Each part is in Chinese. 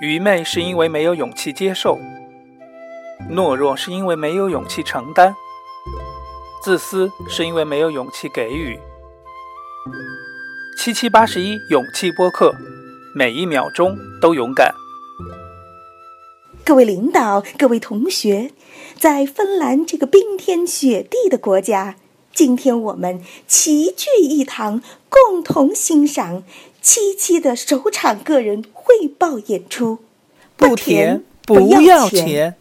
愚昧是因为没有勇气接受，懦弱是因为没有勇气承担，自私是因为没有勇气给予。七七八十一勇气播客，每一秒钟都勇敢。各位领导，各位同学，在芬兰这个冰天雪地的国家，今天我们齐聚一堂，共同欣赏七七的首场个人汇报演出。不甜，不要钱，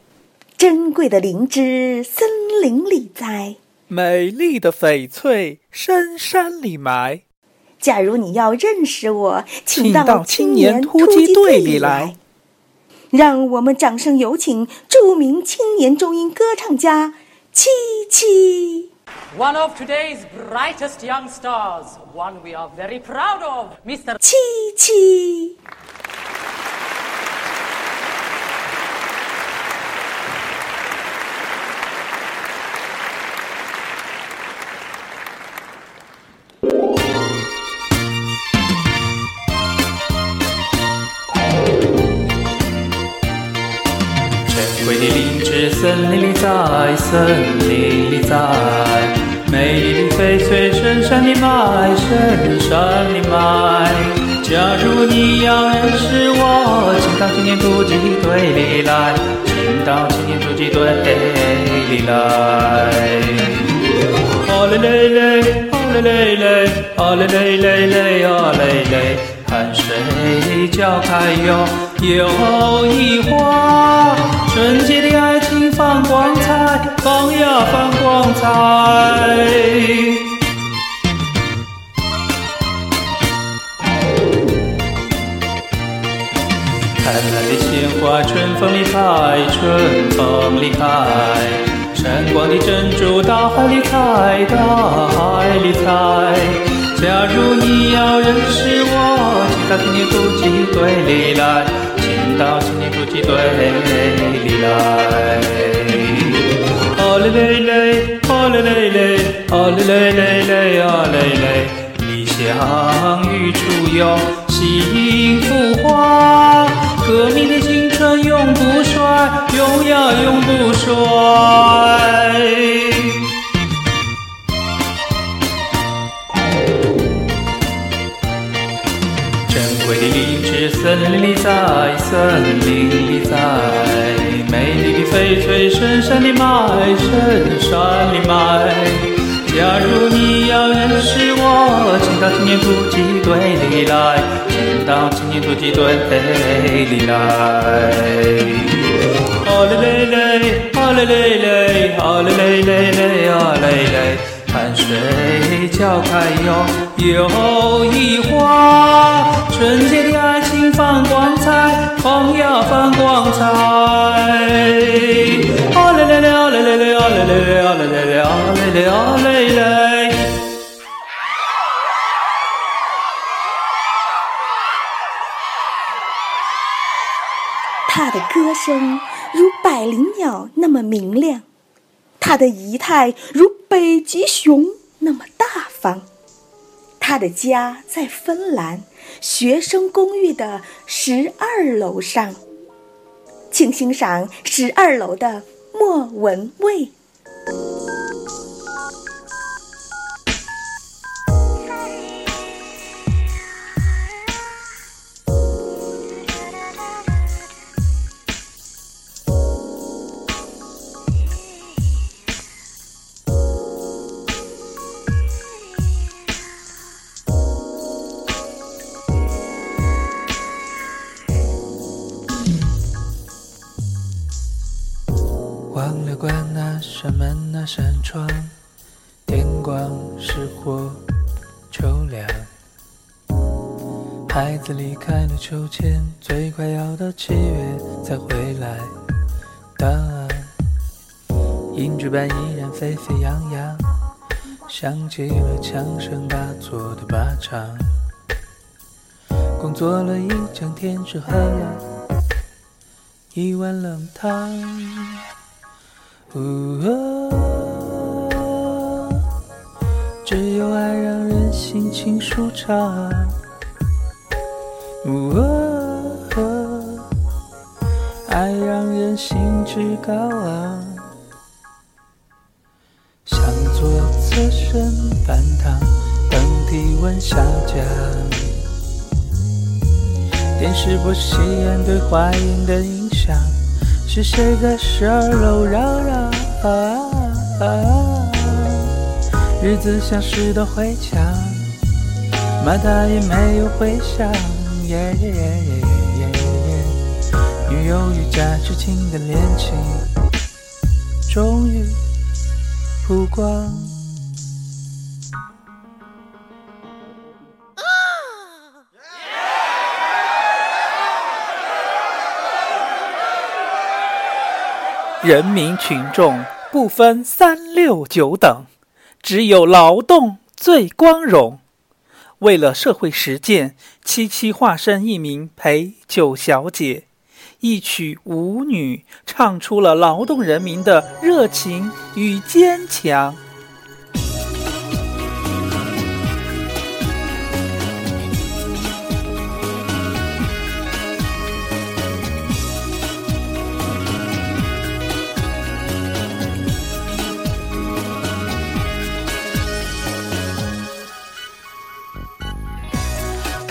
珍贵的灵芝森林里栽，美丽的翡翠深山里埋。假如你要认识我，请到青年突击队里来。让我们掌声有请著名青年中音歌唱家七七。One of today's brightest young stars, one we are very proud of, Mr. 七七。森林里在，森林里在，美丽的翡翠深山里埋，深山里埋。假如你要认识我，请到青年突击队里来，请到青年突击队里来。啊嘞嘞嘞，啊嘞嘞嘞，啊嘞嘞嘞嘞，啊嘞嘞，看谁叫开哟又一花，纯洁的爱。放光彩，放呀放光彩。灿烂的鲜花，春风里开，春风里开。闪光的珍珠，大海里采，大海里采。假如你要认识我，请到青年突击队里来，到青年突击队里来。哦嘞嘞嘞，哦嘞嘞嘞，哦嘞嘞嘞嘞，哦嘞嘞，理想与出游，幸福花，革命的青春永不衰，永呀永不衰。里在，森林里在。美丽的翡翠深山里埋，深山里埋。假如你要认识我，请到青年突击队里来，请到青年突击队里来。啊嘞嘞嘞，啊嘞嘞嘞，啊嘞嘞嘞嘞，啊嘞嘞，看谁叫开哟又一花，纯洁的爱放光彩，放呀放光彩。他的歌声如百灵鸟那么明亮，他的仪态如北极熊那么大方。他的家在芬兰学生公寓的十二楼上，请欣赏十二楼的莫文蔚。忘了关那扇门那扇窗，天光是火，秋凉。孩子离开了秋千，最快要到七月才回来。答案，银纸板依然沸沸扬扬，响起了枪声大作的靶场。工作了一整天，只喝了一碗冷汤。哦只有爱让人心情舒畅。哦，爱让人兴致高昂，向左侧身半躺，等体温下降。电视不吸烟对怀孕的影响，是谁在十二楼嚷嚷？日子像是道灰墙，马达也没有回响。女友与假知情的恋情，终于曝光。人民群众不分三六九等，只有劳动最光荣。为了社会实践，七七化身一名陪酒小姐，一曲舞女唱出了劳动人民的热情与坚强。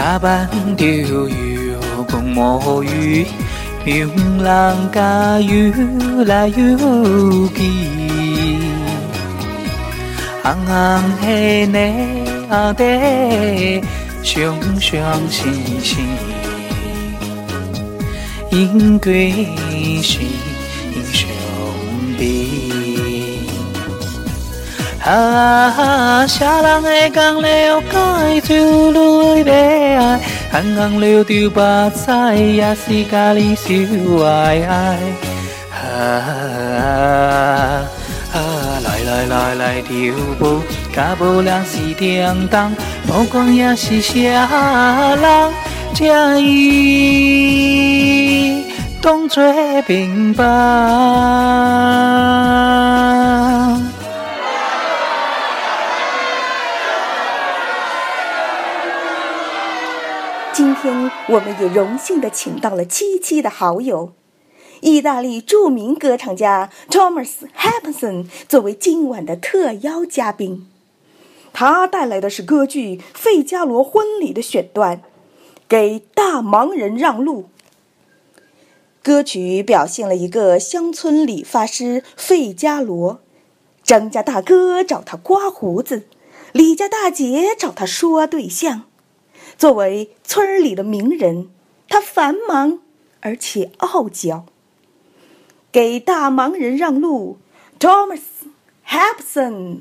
沙盘调玉共墨玉，明朗家有来有去，红红黑黑红黑，雄雄雌雌，鹰对雄雄比。啊，谁人会讲了解就来悲哀，行行了丢白菜，也是家己受爱爱。啊啊，来来来来跳舞，甲无人是叮当，不管也是谁人，正伊当作平凡。我们也荣幸地请到了七七的好友，意大利著名歌唱家 Thomas Hampson 作为今晚的特邀嘉宾。他带来的是歌剧《费加罗婚礼》的选段，《给大忙人让路》。歌曲表现了一个乡村理发师费加罗，张家大哥找他刮胡子，李家大姐找他说对象。作为村里的名人，他繁忙而且傲娇。给大忙人让路，Thomas Hepson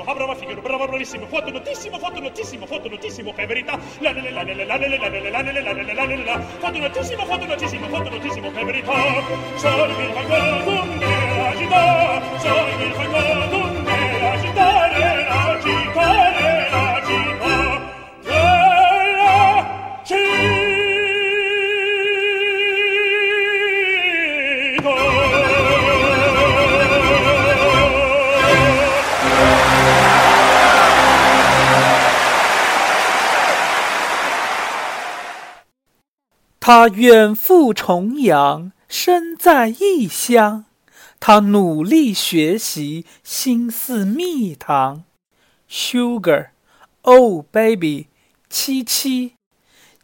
Figaro, ah brava Figaro, brava bravissimo, fatto notissimo, fatto notissimo, fatto notissimo, che verità. La la la la la la la la la la la la la la la la fatto notissimo, fatto notissimo, fatto notissimo, che verità. Salve il Fagaro, con me agita, salve il Fagaro, con me agitare, agitare. 他远赴重洋，身在异乡。他努力学习，心似蜜糖。Sugar，Oh baby，七七，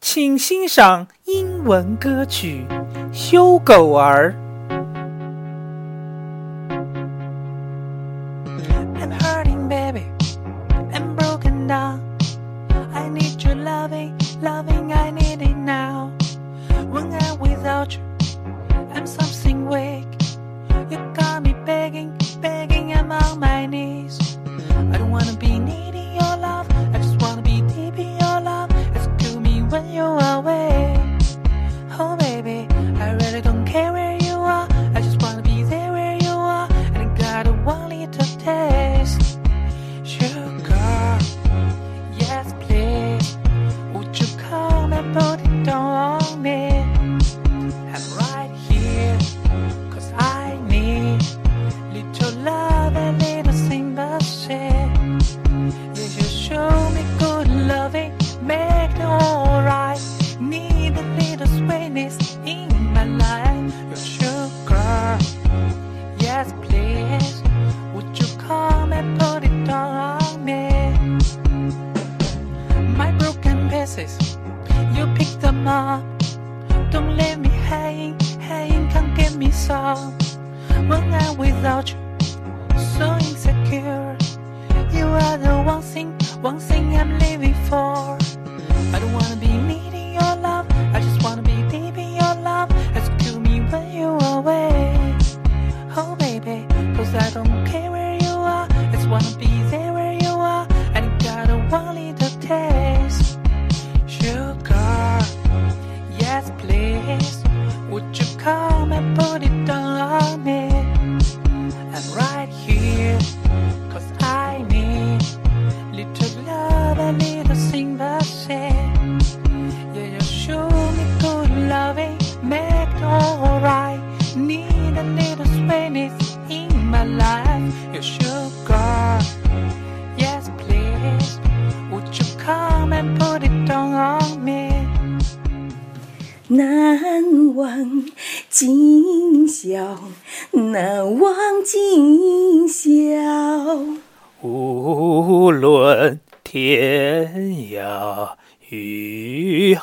请欣赏英文歌曲《修狗儿》。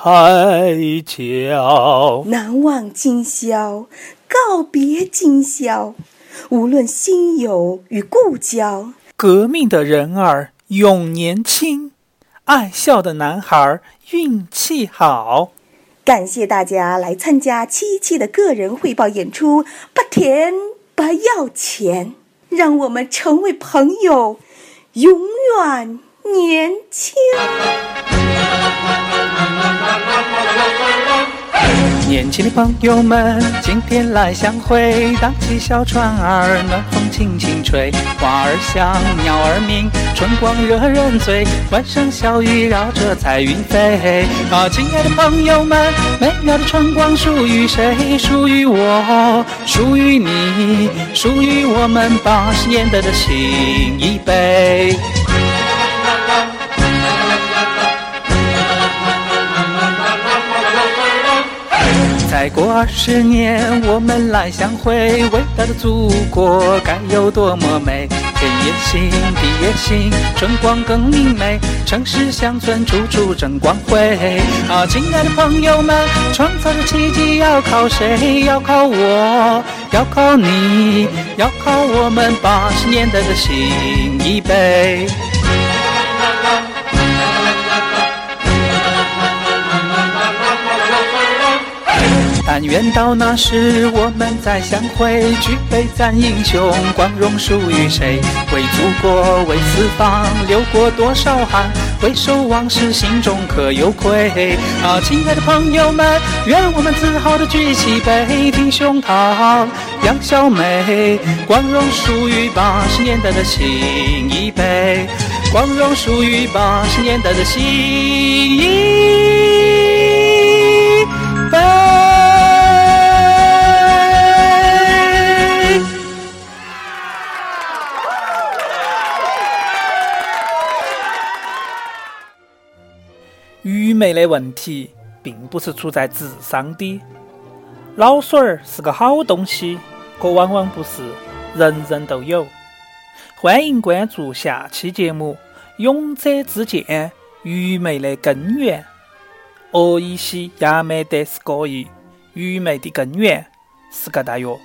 海角，难忘今宵，告别今宵。无论新友与故交，革命的人儿永年轻，爱笑的男孩运气好。感谢大家来参加七七的个人汇报演出，不甜不要钱，让我们成为朋友，永远年轻。年轻的朋友们，今天来相会，荡起小船儿，暖风轻轻吹，花儿香，鸟儿鸣，春光惹人醉，欢声笑语绕着彩云飞。啊，亲爱的朋友们，美妙的春光属于谁？属于我，属于你，属于我们八十年代的新一辈。过二十年，我们来相会，伟大的祖国该有多么美！天也新，地也新，春光更明媚，城市乡村处处争光辉。啊，亲爱的朋友们，创造的奇迹要靠谁？要靠我，要靠你，要靠我们八十年代的新一辈。愿到那时我们再相会，举杯赞英雄，光荣属于谁？为祖国，为四方，流过多少汗？回首往事，心中可有愧？啊，亲爱的朋友们，愿我们自豪地举起杯，挺胸膛，扬笑眉，光荣属于八十年代的新一辈，光荣属于八十年代的新一辈。愚昧的问题并不是出在智商的，脑水儿是个好东西，可往往不是人人都有。欢迎关注下期节目《勇者之剑：愚昧的根源》。俄伊西亚美德斯戈伊，愚昧的根源是个大药。